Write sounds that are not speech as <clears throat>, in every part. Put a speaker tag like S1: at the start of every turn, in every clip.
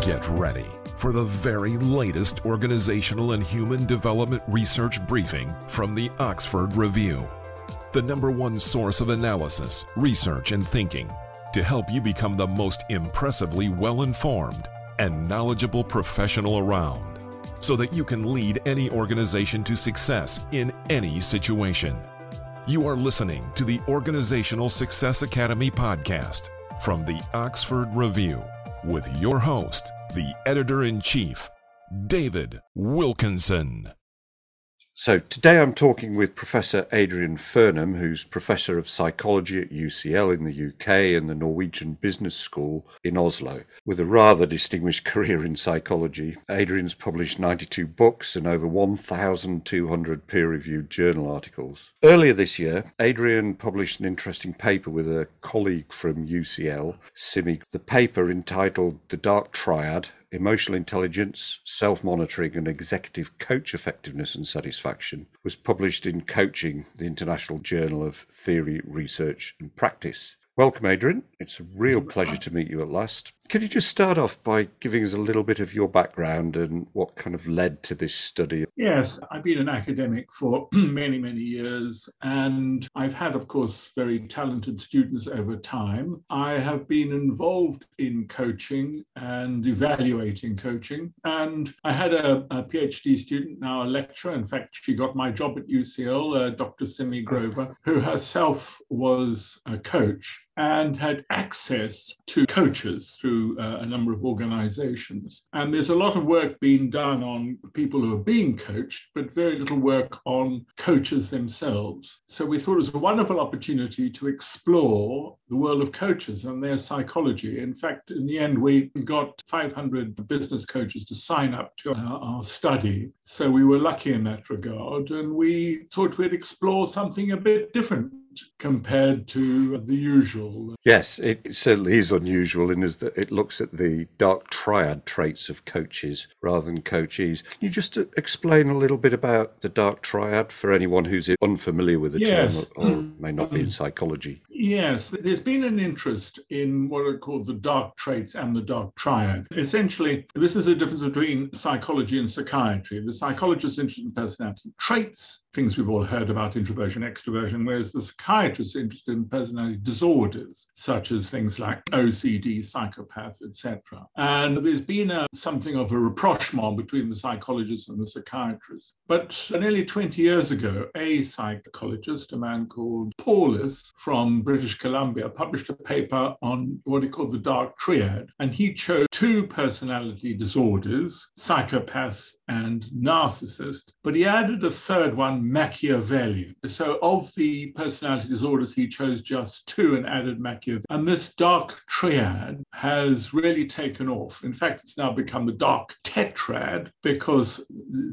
S1: Get ready for the very latest organizational and human development research briefing from the Oxford Review, the number one source of analysis, research, and thinking to help you become the most impressively well informed and knowledgeable professional around so that you can lead any organization to success in any situation. You are listening to the Organizational Success Academy podcast from the Oxford Review with your host, the editor in chief, David Wilkinson.
S2: So, today I'm talking with Professor Adrian Furnham, who's Professor of Psychology at UCL in the UK and the Norwegian Business School in Oslo. With a rather distinguished <laughs> career in psychology, Adrian's published 92 books and over 1,200 peer reviewed journal articles. Earlier this year, Adrian published an interesting paper with a colleague from UCL, Simi. The paper entitled The Dark Triad Emotional Intelligence, Self Monitoring, and Executive Coach Effectiveness and Satisfaction was published in Coaching, the International Journal of Theory, Research and Practice. Welcome, Adrian. It's a real pleasure to meet you at last. Can you just start off by giving us a little bit of your background and what kind of led to this study?
S3: Yes, I've been an academic for <clears throat> many, many years, and I've had, of course, very talented students over time. I have been involved in coaching and evaluating coaching, and I had a, a PhD student, now a lecturer. In fact, she got my job at UCL, uh, Dr. Simi Grover, who herself was a coach and had access to coaches through uh, a number of organizations. And there's a lot of work being done on people who are being coached, but very little work on coaches themselves. So we thought it was a wonderful opportunity to explore the world of coaches and their psychology. In fact, in the end, we got 500 business coaches to sign up to our, our study. So we were lucky in that regard. And we thought we'd explore something a bit different compared to the usual.
S2: Yes, it certainly is unusual in as that it looks at the dark triad traits of coaches rather than coachees. Can you just uh, explain a little bit about the dark triad for anyone who's unfamiliar with the yes. term or, or may not be in um, psychology?
S3: Yes, there's been an interest in what are called the dark traits and the dark triad. Essentially, this is the difference between psychology and psychiatry. The psychologist is interested in personality traits, things we've all heard about introversion, extroversion, whereas the psychiatrist is interested in personality disorders, such as things like OCD, psychopath, etc. And there's been a, something of a rapprochement between the psychologists and the psychiatrists. But nearly 20 years ago, a psychologist, a man called Paulhus from British Columbia, published a paper on what he called the dark triad. And he chose two personality disorders, psychopath and narcissist, but he added a third one, Machiavellian. So of the personality disorders, he chose just two and added Machiavellian. And this dark triad has really taken off. In fact, it's now become the dark tetrad because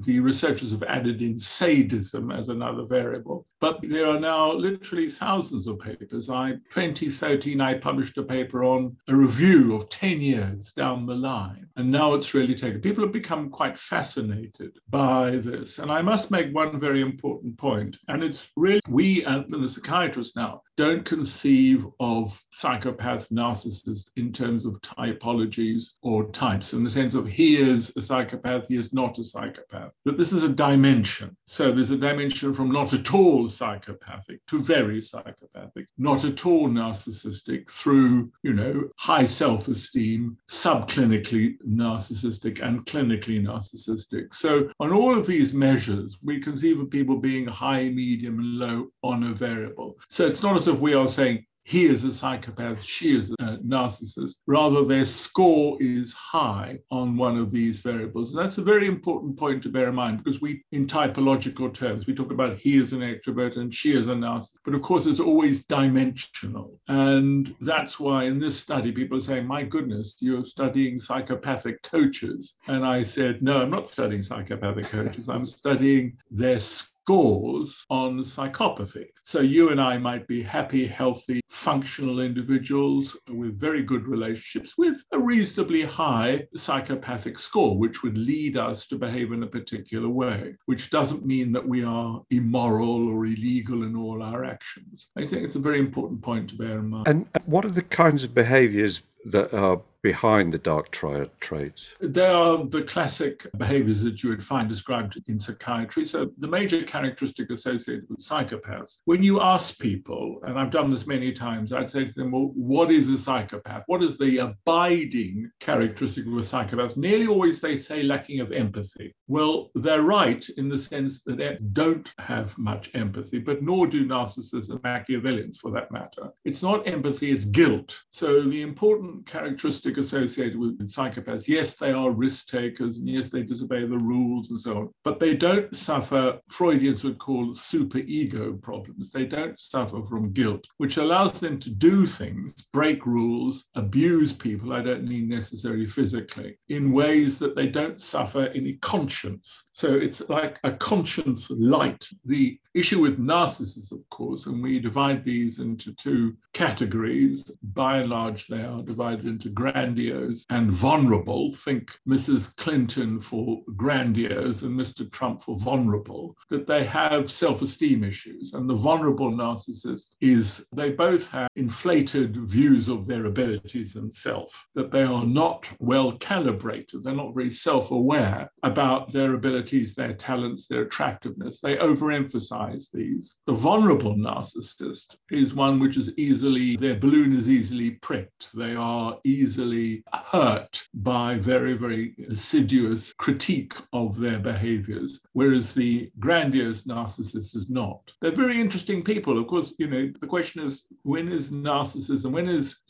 S3: the researchers have added in sadism as another variable. But there are now literally thousands of papers. I 2013 I published a paper on a review of 10 years down the line. And now it's really taken. People have become quite fascinated by this. And I must make one very important point, and it's really we and the psychiatrists now don't conceive of psychopath narcissists in terms of typologies or types, in the sense of he is a psychopath, he is not a psychopath. That this is a dimension. So there's a dimension from not at all psychopathic to very psychopathic, not at all narcissistic through, you know, high self-esteem, subclinically narcissistic and clinically narcissistic so on all of these measures, we conceive of people being high, medium, and low on a variable. So it's not if we are saying he is a psychopath, she is a narcissist. Rather, their score is high on one of these variables. And that's a very important point to bear in mind because we, in typological terms, we talk about he is an extrovert and she is a narcissist. But of course, it's always dimensional. And that's why in this study, people are saying, my goodness, you're studying psychopathic coaches. And I said, no, I'm not studying psychopathic coaches. I'm studying their scores on psychopathy. So you and I might be happy, healthy, functional individuals with very good relationships with a reasonably high psychopathic score, which would lead us to behave in a particular way, which doesn't mean that we are immoral or illegal in all our actions. I think it's a very important point to bear in mind.
S2: And what are the kinds of behaviors that are behind the dark triad traits?
S3: They are the classic behaviors that you would find described in psychiatry. So, the major characteristic associated with psychopaths, when you ask people, and I've done this many times, I'd say to them, Well, what is a psychopath? What is the abiding characteristic of a psychopath? Nearly always they say lacking of empathy. Well, they're right in the sense that they don't have much empathy, but nor do narcissists and Machiavellians for that matter. It's not empathy, it's guilt. So, the important characteristic associated with psychopaths. Yes, they are risk takers, and yes, they disobey the rules and so on, but they don't suffer, Freudians would call super ego problems. They don't suffer from guilt, which allows them to do things, break rules, abuse people, I don't mean necessarily physically, in ways that they don't suffer any conscience. So it's like a conscience light. The issue with narcissists, of course, and we divide these into two categories. By and large, they are divided into grandiose and vulnerable. Think Mrs. Clinton for grandiose and Mr. Trump for vulnerable, that they have self esteem issues. And the vulnerable narcissist is they both have inflated views of their abilities and self, that they are not well calibrated, they're not very self aware about their abilities, their talents, their attractiveness. They overemphasize these. The vulnerable narcissist is one which is easily, their balloon is easily pricked. They are easily hurt by very, very assiduous critique of their behaviors, whereas the grandiose narcissist is not. They're very interesting people. Of course, you know, the question is when is narcissism, when is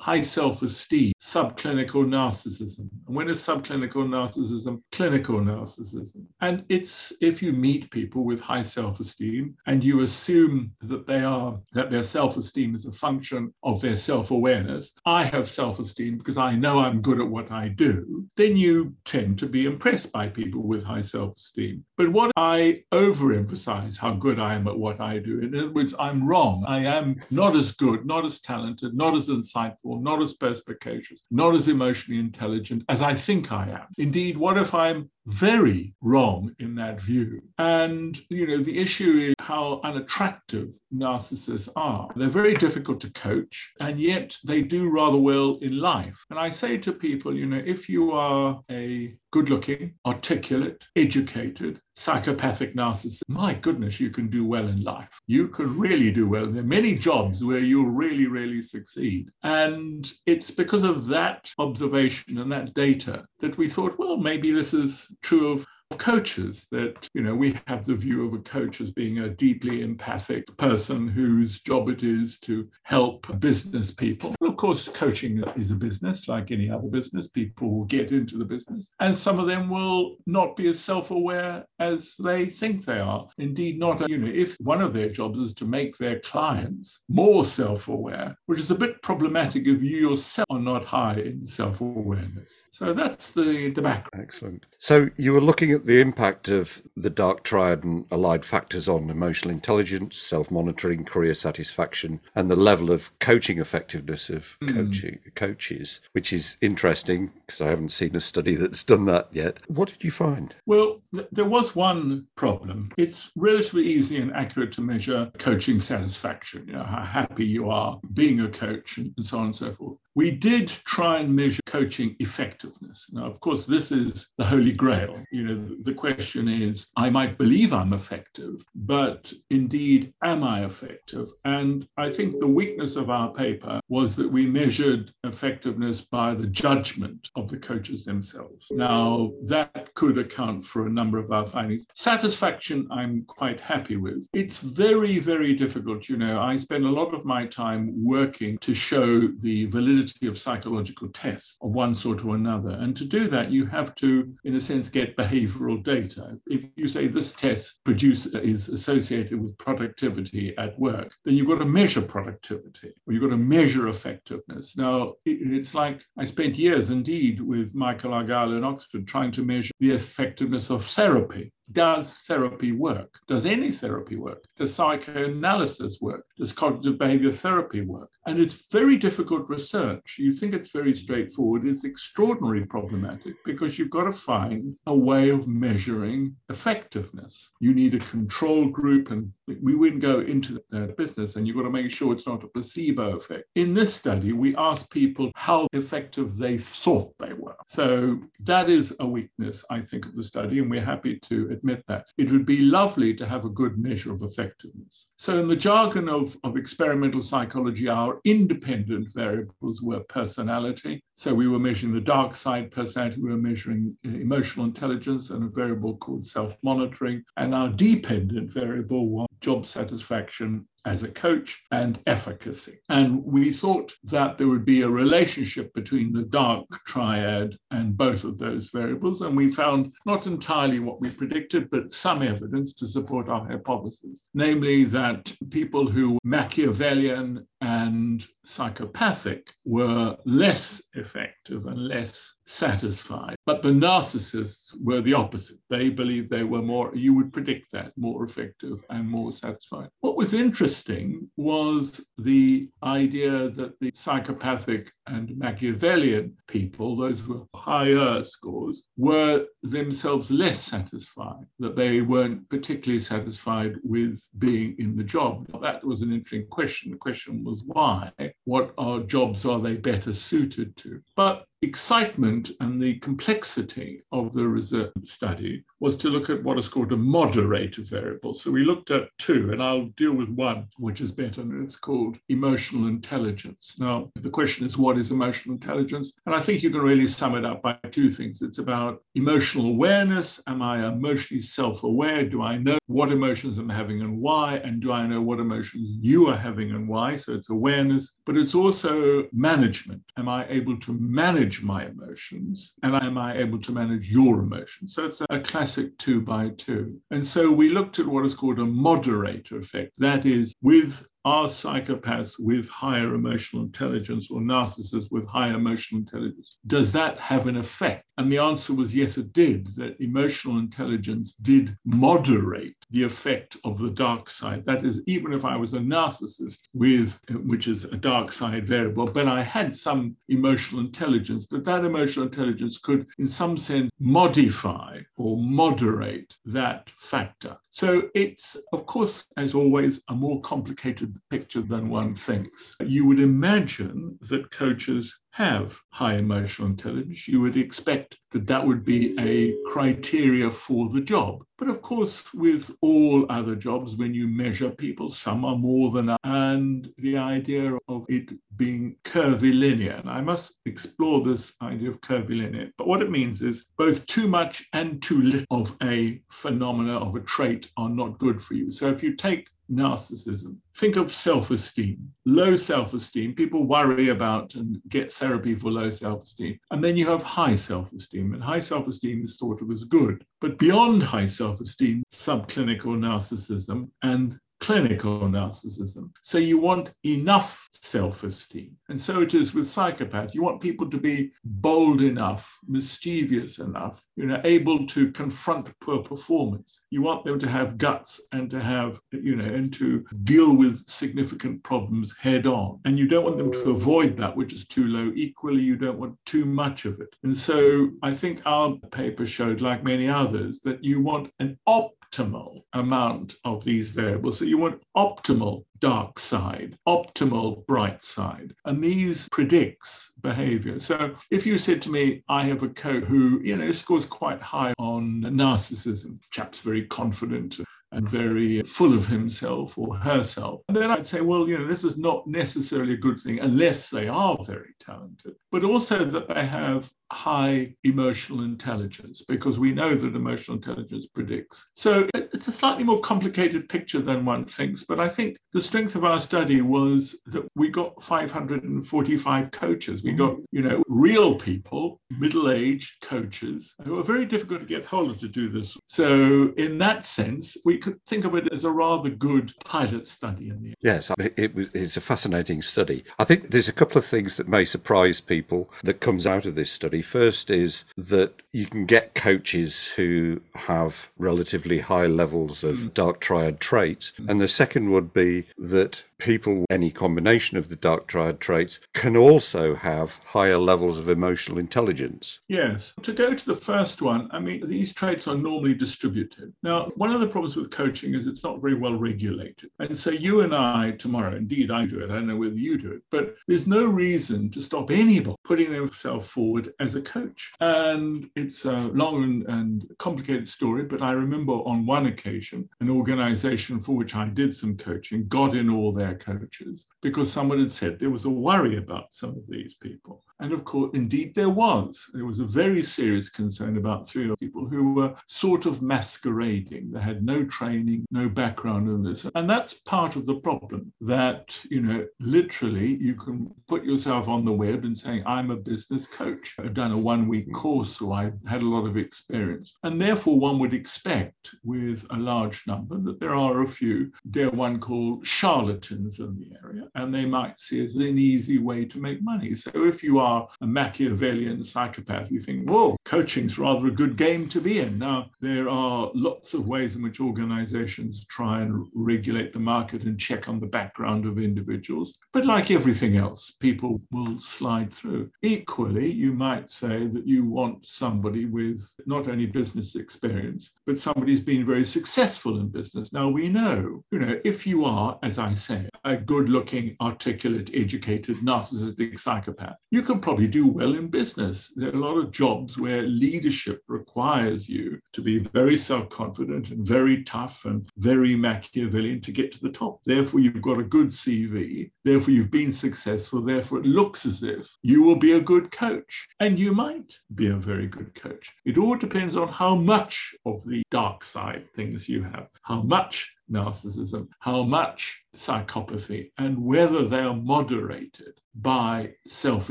S3: high self esteem subclinical narcissism? And when is subclinical narcissism clinical narcissism? And it's if you meet people with high self esteem, esteem and you assume that they are that their self-esteem is a function of their self-awareness. I have self-esteem because i know i'm good at what i do. Then you tend to be impressed by people with high self-esteem. But what i overemphasize how good i am at what i do in other words i'm wrong. I am not as good not as talented not as insightful not as perspicacious not as emotionally intelligent as i think i am. Indeed what if i'm very wrong in that view. And, you know, the issue is how unattractive narcissists are. They're very difficult to coach, and yet they do rather well in life. And I say to people, you know, if you are a good looking, articulate, educated, psychopathic narcissist, my goodness, you can do well in life. You can really do well. There are many jobs where you'll really, really succeed. And it's because of that observation and that data that we thought, well, maybe this is true of coaches that you know we have the view of a coach as being a deeply empathic person whose job it is to help business people. Of course coaching is a business like any other business. People will get into the business and some of them will not be as self-aware as they think they are. Indeed not you know if one of their jobs is to make their clients more self-aware which is a bit problematic if you yourself are not high in self-awareness. So that's the the background.
S2: Excellent. So you were looking at the impact of the dark triad and allied factors on emotional intelligence, self monitoring, career satisfaction, and the level of coaching effectiveness of mm. coaching, coaches, which is interesting because I haven't seen a study that's done that yet. What did you find?
S3: Well, th- there was one problem. It's relatively easy and accurate to measure coaching satisfaction, you know, how happy you are being a coach and, and so on and so forth. We did try and measure coaching effectiveness. Now, of course, this is the holy grail. You know, the question is I might believe I'm effective, but indeed, am I effective? And I think the weakness of our paper was that we measured effectiveness by the judgment of the coaches themselves. Now, that could account for a number of our findings. Satisfaction, I'm quite happy with. It's very, very difficult. You know, I spend a lot of my time working to show the validity of psychological tests of one sort or another. And to do that, you have to, in a sense, get behavioral data. If you say this test produce, is associated with productivity at work, then you've got to measure productivity or you've got to measure effectiveness. Now, it's like I spent years indeed with Michael Argyle in Oxford trying to measure the effectiveness of therapy. Does therapy work? Does any therapy work? Does psychoanalysis work? Does cognitive behavior therapy work? And it's very difficult research. You think it's very straightforward. It's extraordinarily problematic because you've got to find a way of measuring effectiveness. You need a control group, and we wouldn't go into that business, and you've got to make sure it's not a placebo effect. In this study, we asked people how effective they thought they were. So that is a weakness, I think, of the study, and we're happy to admit that. It would be lovely to have a good measure of effectiveness. So, in the jargon of, of experimental psychology, our independent variables were personality. So, we were measuring the dark side personality, we were measuring uh, emotional intelligence and a variable called self monitoring. And our dependent variable was job satisfaction as a coach and efficacy. And we thought that there would be a relationship between the dark triad and both of those variables. And we found not entirely what we predicted, but some evidence to support our hypothesis, namely that people who Machiavellian and psychopathic were less effective and less satisfied. But the narcissists were the opposite. They believed they were more, you would predict that, more effective and more satisfied. What was interesting was the idea that the psychopathic and Machiavellian people, those were higher scores, were themselves less satisfied, that they weren't particularly satisfied with being in the job. That was an interesting question. The question was why? What are jobs are they better suited to? But excitement and the complexity of the research study was to look at what is called a moderator variable. So we looked at two, and I'll deal with one, which is better, and it's called emotional intelligence. Now, the question is, what is emotional intelligence? And I think you can really sum it up by two things. It's about emotional awareness. Am I emotionally self aware? Do I know what emotions I'm having and why? And do I know what emotions you are having and why? So it's awareness, but it's also management. Am I able to manage my emotions? And am I able to manage your emotions? So it's a classic two by two. And so we looked at what is called a moderator effect. That is, with are psychopaths with higher emotional intelligence or narcissists with higher emotional intelligence? Does that have an effect? And the answer was yes, it did, that emotional intelligence did moderate the effect of the dark side. That is, even if I was a narcissist with, which is a dark side variable, but I had some emotional intelligence, that that emotional intelligence could, in some sense, modify or moderate that factor. So it's, of course, as always, a more complicated picture than one thinks. You would imagine that coaches have high emotional intelligence, you would expect that that would be a criteria for the job. But of course, with all other jobs, when you measure people, some are more than others. And the idea of it being curvilinear, and I must explore this idea of curvilinear. But what it means is both too much and too little of a phenomena, of a trait, are not good for you. So if you take narcissism. Think of self esteem. Low self esteem, people worry about and get therapy for low self esteem. And then you have high self esteem, and high self esteem is thought of as good. But beyond high self esteem, subclinical narcissism and clinical narcissism. So you want enough self esteem. And so it is with psychopath. You want people to be bold enough, mischievous enough, you know, able to confront poor performance. You want them to have guts and to have, you know, and to deal with significant problems head on. And you don't want them to avoid that, which is too low. Equally, you don't want too much of it. And so I think our paper showed, like many others, that you want an optimal amount of these variables. So you want optimal dark side, optimal bright side. And these predicts behavior. So if you said to me, I have a coach who, you know, scores quite high on narcissism, chap's very confident and very full of himself or herself. And then I'd say, well, you know, this is not necessarily a good thing unless they are very talented, but also that they have high emotional intelligence because we know that emotional intelligence predicts. So it's a slightly more complicated picture than one thinks, but I think the strength of our study was that we got 545 coaches. We got, you know, real people, middle-aged coaches who are very difficult to get hold of to do this. So in that sense, we could think of it as a rather good pilot study in the end.
S2: Yes, it, it, it's a fascinating study. I think there's a couple of things that may surprise people that comes out of this study study. First is that you can get coaches who have relatively high levels of mm. dark triad traits. Mm. And the second would be that people, any combination of the dark triad traits, can also have higher levels of emotional intelligence.
S3: Yes. To go to the first one, I mean, these traits are normally distributed. Now, one of the problems with coaching is it's not very well regulated. And so you and I tomorrow, indeed, I do it, I don't know whether you do it, but there's no reason to stop anybody putting themselves forward as a coach. And it's a long and, complicated story, but I remember on one occasion, an organization for which I did some coaching got in all their coaches because someone had said there was a worry about some of these people. And of course, indeed, there was. There was a very serious concern about three people who were sort of masquerading. They had no training, no background in this. And that's part of the problem that, you know, literally you can put yourself on the web and saying, I'm a business coach. I've done a one week mm. course, so I had a lot of experience. And therefore, one would expect with a large number that there are a few, dare one call charlatans in the area, and they might see as an easy way to make money. So if you are are a Machiavellian psychopath, you think, whoa, coaching's rather a good game to be in. Now, there are lots of ways in which organizations try and regulate the market and check on the background of individuals. But like everything else, people will slide through. Equally, you might say that you want somebody with not only business experience, but somebody who's been very successful in business. Now, we know, you know, if you are, as I say, a good looking, articulate, educated, narcissistic psychopath, you can probably do well in business. There are a lot of jobs where leadership requires you to be very self confident and very tough and very Machiavellian to get to the top. Therefore, you've got a good CV. Therefore, you've been successful. Therefore, it looks as if you will be a good coach. And you might be a very good coach. It all depends on how much of the dark side things you have, how much narcissism, how much psychopathy, and whether they are moderated by self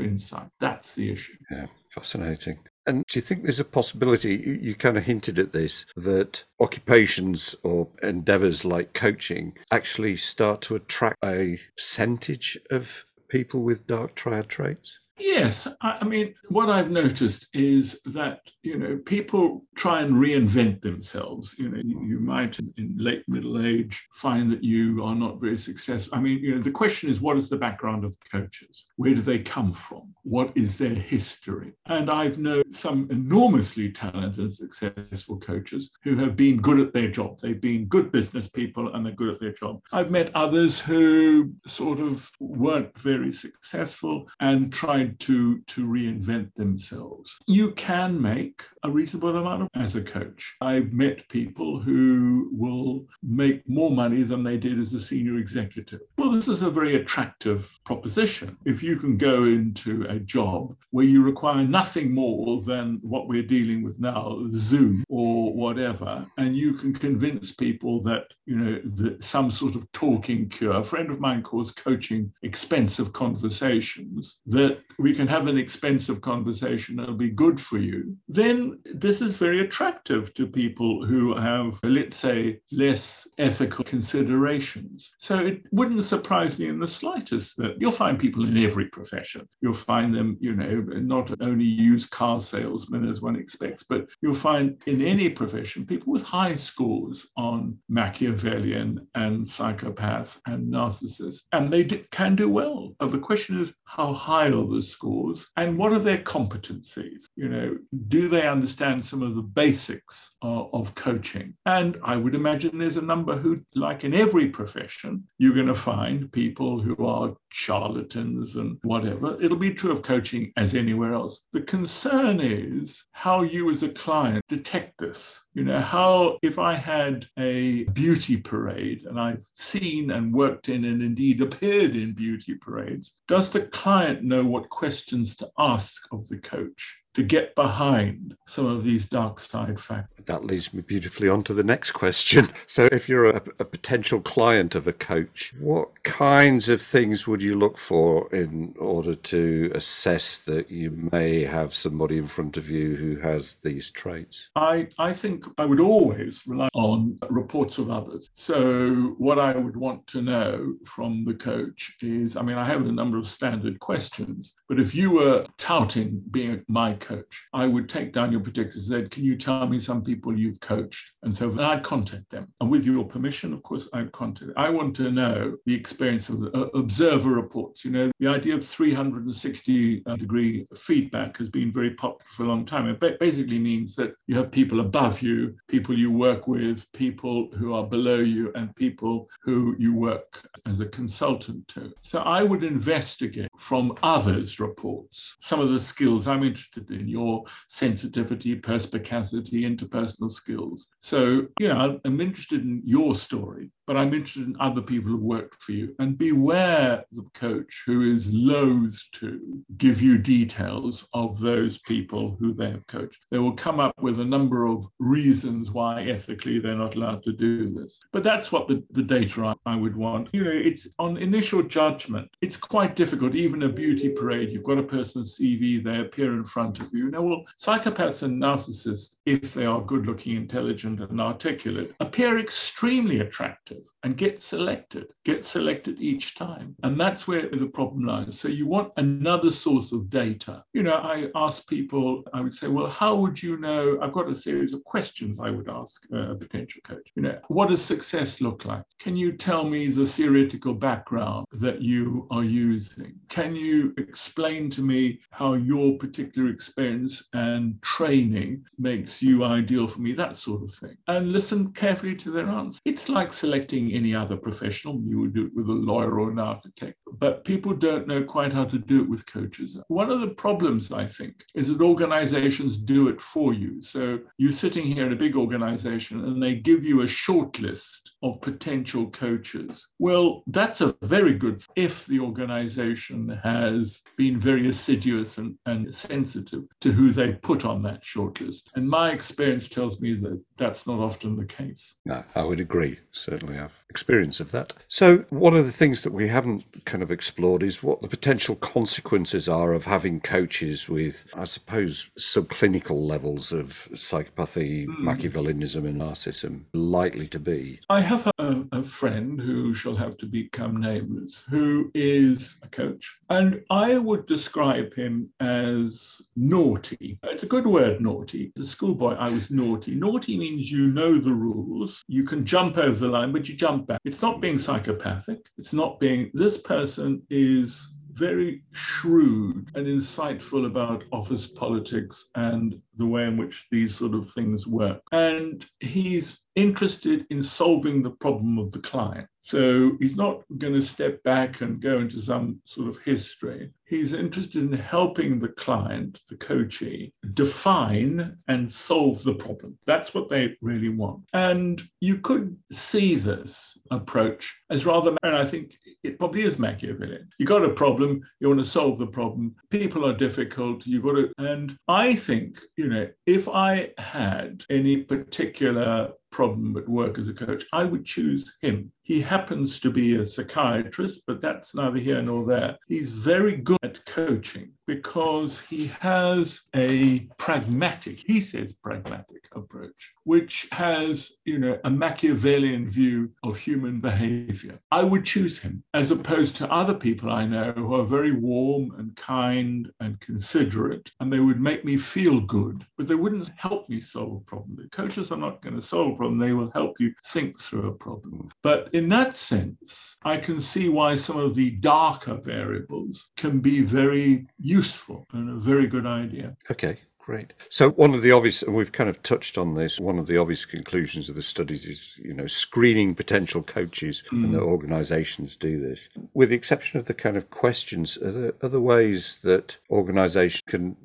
S3: insight. That's the issue.
S2: Yeah, fascinating. And do you think there's a possibility, you, you, kind of hinted at this, that occupations or endeavors like coaching actually start to attract a percentage of people with dark triad traits?
S3: Yes, I mean, what I've noticed is that you know people try and reinvent themselves. You know, you, might in late middle age find that you are not very successful. I mean, you know, the question is, what is the background of coaches? Where do they come from? What is their history? And I've known some enormously talented, successful coaches who have been good at their job. They've been good business people and they're good at their job. I've met others who sort of weren't very successful and tried to, to reinvent themselves. You can make a reasonable amount of as a coach. I've met people who will make more money than they did as a senior executive. Well, this is a very attractive proposition. If you can go into a job where you require nothing more than what we're dealing with now, Zoom or whatever, and you can convince people that, you know, that some sort of talking cure. A friend of mine calls coaching expensive conversations, that we can have an expensive conversation, it'll be good for you, then this is very attractive to people who have, let's say, less ethical considerations. So it wouldn't surprise me in the slightest that you'll find people in every profession. You'll find them, you know, not only used car salesmen as one expects, but you'll find in any profession people with high scores on Machiavellian and psychopath and narcissist, and they can do well. But the question is, how high are the scores and what are their competencies? You know, do they understand some of the basics of, of coaching? And I would imagine there's a number who, like in every profession, you're going to find people who are charlatans and whatever. It'll be true of coaching as anywhere else. The concern is how you as a client detect this. You know, how if I had a beauty parade and I've seen and worked in and indeed appeared in beauty parades, does the client know what questions to ask of the coach? to get behind some of these dark side factors.
S2: that leads me beautifully on to the next question. <laughs> So, if you're a, a, potential client of a coach, what kinds of things would you look for in order to assess that you may have somebody in front of you who has these traits?
S3: I, I think I would always rely on reports of others. So, what I would want to know from the coach is I mean, I have a number of standard questions, but if you were touting being my coach, I would take down your particulars and say, Can you tell me some people you've coached? And so I'd contact them. And with your permission, of course, I'd contact. I want to know the experience of uh, observer reports. You know, the idea of 360 uh, degree feedback has been very popular for a long time. It basically means that you have people above you, people you work with, people who are below you, and people who you work as a consultant to. So I would investigate from others' reports some of the skills I'm interested in, your sensitivity, perspicacity, interpersonal skills. So, you know, I'm interested in your story but I'm interested in other people who worked for you. And beware the coach who is loath to give you details of those people who they have coached. They will come up with a number of reasons why ethically they're not allowed to do this. But that's what the, the data I, I would want. You know, it's on initial judgment, it's quite difficult. Even a beauty parade, you've got a person's CV, they appear in front of you. Now, well, psychopaths and narcissists, if they are good looking, intelligent, and articulate, appear extremely attractive perspective and get selected, get selected each time. And that's where the problem lies. So you want another source of data. You know, I ask people, I would say, well, how would you know? I've got a series of questions I would ask uh, a potential coach. You know, what does success look like? Can you tell me the theoretical background that you are using? Can you explain to me how your particular experience and training makes you ideal for me? That sort of thing. And listen carefully to their answer. It's like selecting any other professional. You would do it with a lawyer or an architect, but people don't know quite how to do it with coaches. One of the problems, I think, is that organizations do it for you. So you're sitting here in a big organization and they give you a short list of potential coaches. Well, that's a very good if the organization has been very assiduous and, and sensitive to who they put on that shortlist. And my experience tells me that that's not often the case.
S2: No, I would agree. Certainly I have experience of that. So, one of the things that we haven't kind of explored is what the potential consequences are of having coaches with, I suppose, subclinical levels of psychopathy, mm. Machiavellianism, and narcissism likely to be.
S3: I have a, a friend who shall have to become nameless, who is a coach, and I would describe him as naughty. It's a good word, naughty. The schoolboy, I was naughty. Naughty means you know the rules, you can jump over the line, but you jump back. It's not being psychopathic. It's not being, this person is very shrewd and insightful about office politics and the way in which these sort of things work. And he's interested in solving the problem of the client. So he's not going to step back and go into some sort of history. He's interested in helping the client, the coachee, define and solve the problem. That's what they really want. And you could see this approach as rather, and I think it probably is Machiavellian. You got a problem, you want to solve the problem. People are difficult, you've got to, and I think, you know, if I had any particular problem at work as a coach, I would choose him. He happens to be a psychiatrist, but that's neither here nor there. He's very good at coaching because he has a pragmatic, he says pragmatic approach, which has, you know, a Machiavellian view of human behavior. I would choose him as opposed to other people I know who are very warm and kind and considerate, and they would make me feel good, but they wouldn't help me solve a problem. Coaches are not going to solve a problem, they will help you think through a problem. But in that sense, I can see why some of the darker variables can be very useful and a very good idea.
S2: Okay. Great. So one of the obvious, and we've kind of touched on this, one of the obvious conclusions of the studies is, you know, screening potential coaches mm. and the organisations do this. With the exception of the kind of questions, are there other ways that organisations can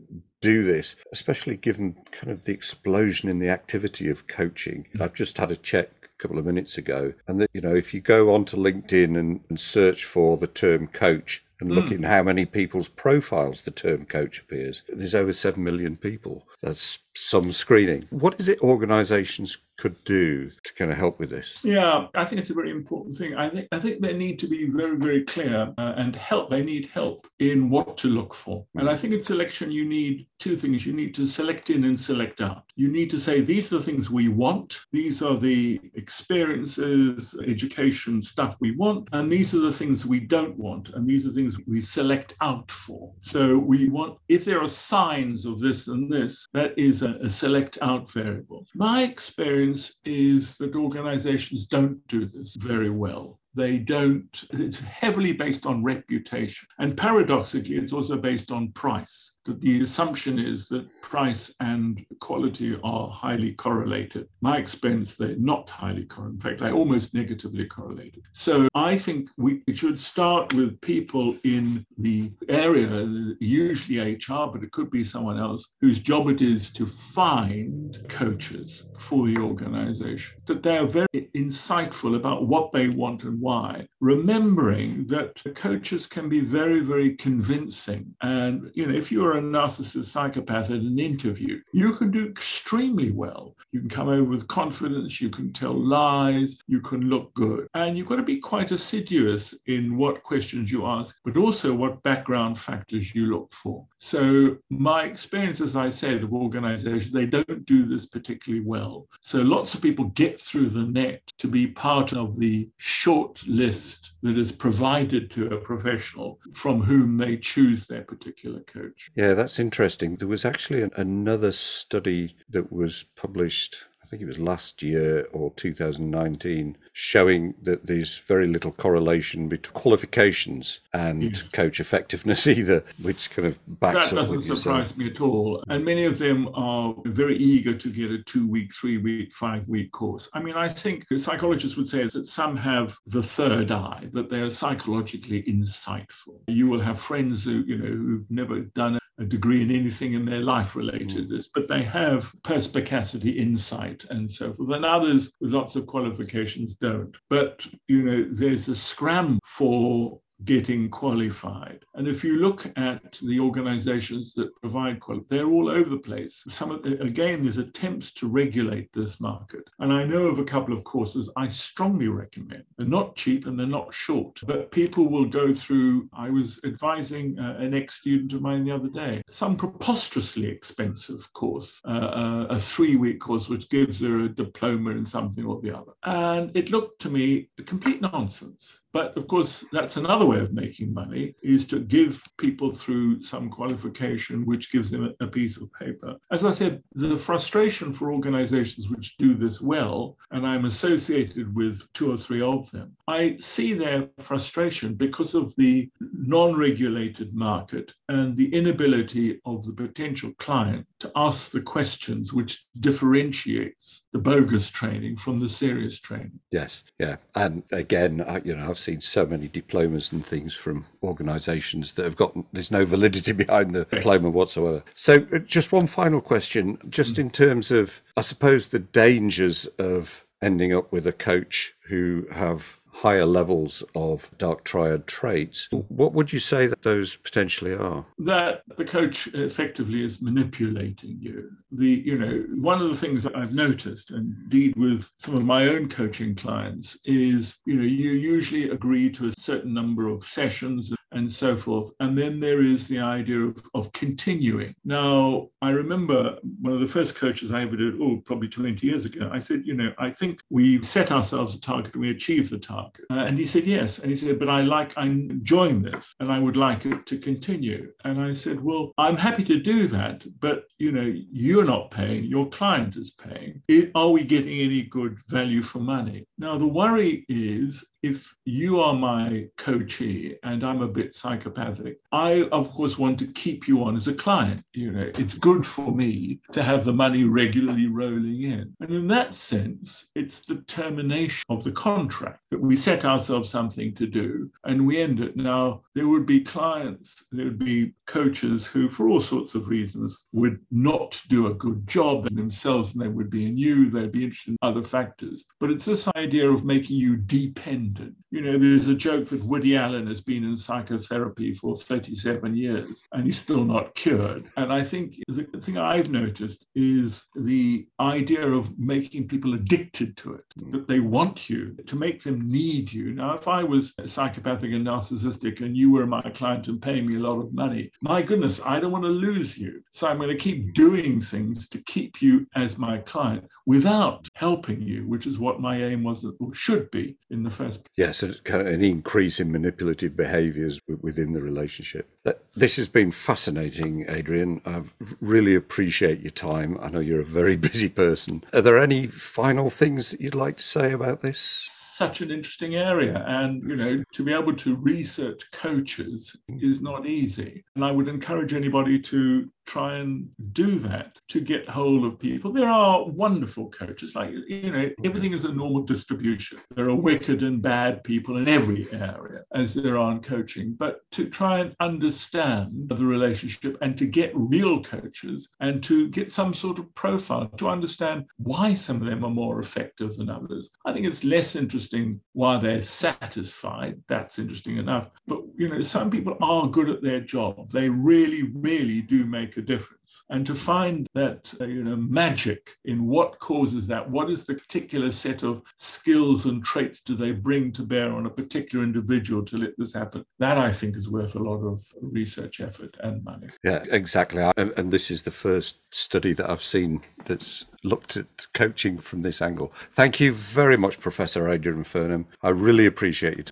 S2: do this, especially given kind of the explosion in the activity of coaching? Mm. I've just had a check couple of minutes ago. And that, you know, if you go onto LinkedIn and, and search for the term coach and look mm. in how many people's profiles the term coach appears, there's over 7 million people. That's some screening. What is it organizations could do to kind of help with this?
S3: Yeah, I think it's a very important thing. I think I think they need to be very very clear uh, and help. They need help in what to look for. And I think in selection you need two things. You need to select in and select out. You need to say these are the things we want. These are the experiences, education stuff we want, and these are the things we don't want, and these are things we select out for. So we want if there are signs of this and this, that is a, a select out variable. My experience experience is that organizations don't do this very well. They don't, it's heavily based on reputation. And paradoxically, it's also based on price. The assumption is that price and quality are highly correlated. My experience, they're not highly correlated. In fact, they're almost negatively correlated. So I think we should start with people in the area, usually HR, but it could be someone else, whose job it is to find coaches for the organization. That they are very insightful about what they want and why, remembering that coaches can be very, very convincing. And, you know, if you're a narcissist psychopath at an interview, you can do extremely well. You can come over with confidence, you can tell lies, you can look good. And you've got to be quite assiduous in what questions you ask, but also what background factors you look for. So, my experience, as I said, of organizations, they don't do this particularly well. So, lots of people get through the net to be part of the short list that is provided to a professional from whom they choose their particular coach.
S2: Yeah, that's interesting. There was actually another study that was published I think it was last year or 2019, showing that there's very little correlation between qualifications and coach effectiveness <laughs> either, which kind of backs
S3: that
S2: up.
S3: That doesn't surprise me at all. And many of them are very eager to get a two week, three week, five week course. I mean, I think psychologists would say that some have the third eye, that they are psychologically insightful. You will have friends who, you know, who've never done a degree in anything in their life related to mm. this, but they have perspicacity, insight, and so forth. And others with lots of qualifications don't. But, you know, there's a scram for getting qualified. And if you look at the organizations that provide quality, they're all over the place. Some again, there's attempts to regulate this market. And I know of a couple of courses I strongly recommend. They're not cheap and they're not short, but people will go through. I was advising uh, an ex-student of mine the other day, some preposterously expensive course, uh, uh, a three-week course which gives her a diploma in something or the other. And it looked to me complete nonsense. But of course, that's another way of making money is to give people through some qualification which gives them a, piece of paper. As I said, the frustration for organizations which do this well, and I'm associated with two or three of them, I see their frustration because of the non regulated market and the inability of the potential client to ask the questions which differentiates the bogus training from the serious training.
S2: Yes, yeah. And again, I, you know, I've seen so many diplomas and things from organisations that have got there's no validity <laughs> behind the diploma whatsoever. So, uh, just one final question, just mm. in terms of, I suppose, the dangers of ending up with a coach who have higher levels of dark triad traits. What would you say that those potentially are?
S3: That the coach effectively is manipulating you. The you know one of the things that I've noticed, and indeed with some of my own coaching clients, is you know you usually agree to a certain number of sessions and so forth. And then there is the idea of, of continuing. Now, I remember one of the first coaches I ever did, oh, probably 20 years ago, I said, you know, I think we set ourselves a target and we achieve the target. Uh, and he said, yes. And he said, but I like, I'm enjoying this and I would like it to continue. And I said, well, I'm happy to do that, but, you know, you're not paying, your client is paying. Are we getting any good value for money? Now, the worry is if you are my coachee and I'm a bit psychopathic, I, of course, want to keep you on as a client. You know, it's good for me to have the money regularly rolling in. And in that sense, it's the termination of the contract that we set ourselves something to do and we end it. Now, there would be clients, there would be coaches who, for all sorts of reasons, would not do a good job themselves and they would be in you, they'd be interested in other factors. But it's this idea of making you dependent. You know, there's a joke that Woody Allen has been in psychotherapy psychotherapy for 37 years and he's still not cured. And I think the thing I've noticed is the idea of making people addicted to it, mm. that they want you, to make them need you. Now, if I was psychopathic and narcissistic and you were my client and paying me a lot of money, my goodness, I don't want to lose you. So I'm going to keep doing things to keep you as my client without helping you, which is what my aim was or should be in the first place.
S2: Yes, kind of an increase in manipulative behaviours within the relationship. This has been fascinating, Adrian. I really appreciate your time. I know you're a very <laughs> busy person. Are there any final things that you'd like to say about this?
S3: Such an interesting area. And, you know, to be able to research coaches is not easy. And I would encourage anybody to try and do that to get hold of people. There are wonderful coaches, like, you know, mm-hmm. everything is a normal distribution. There are wicked and bad people in every area, as there are in coaching. But to try and understand the relationship and to get real coaches and to get some sort of profile to understand why some of them are more effective than others. I think it's less interesting why they're satisfied. That's interesting enough. But, you know, some people are good at their job. They really, really do make a difference. And to find that, uh, you know, magic in what causes that, what is the particular set of skills and traits do they bring to bear on a particular individual to let this happen, that I think is worth a lot of research effort and money.
S2: Yeah, exactly. And this is the first study that I've seen that's looked at coaching from this angle. Thank you very much, Professor Adrian Furnham. I really appreciate it.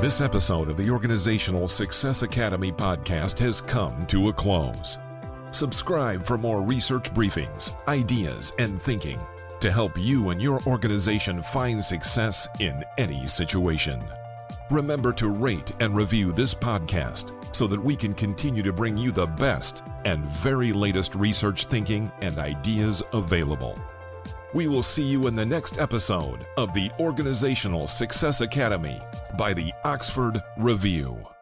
S1: This episode of the Organizational Success Academy podcast has come to a close. Subscribe for more research briefings, ideas, and thinking to help you and your organization find success in any situation. Remember to rate and review this podcast so that we can continue to bring you the best and very latest research thinking and ideas available. We will see you in the next episode of the Organizational Success Academy by the Oxford Review.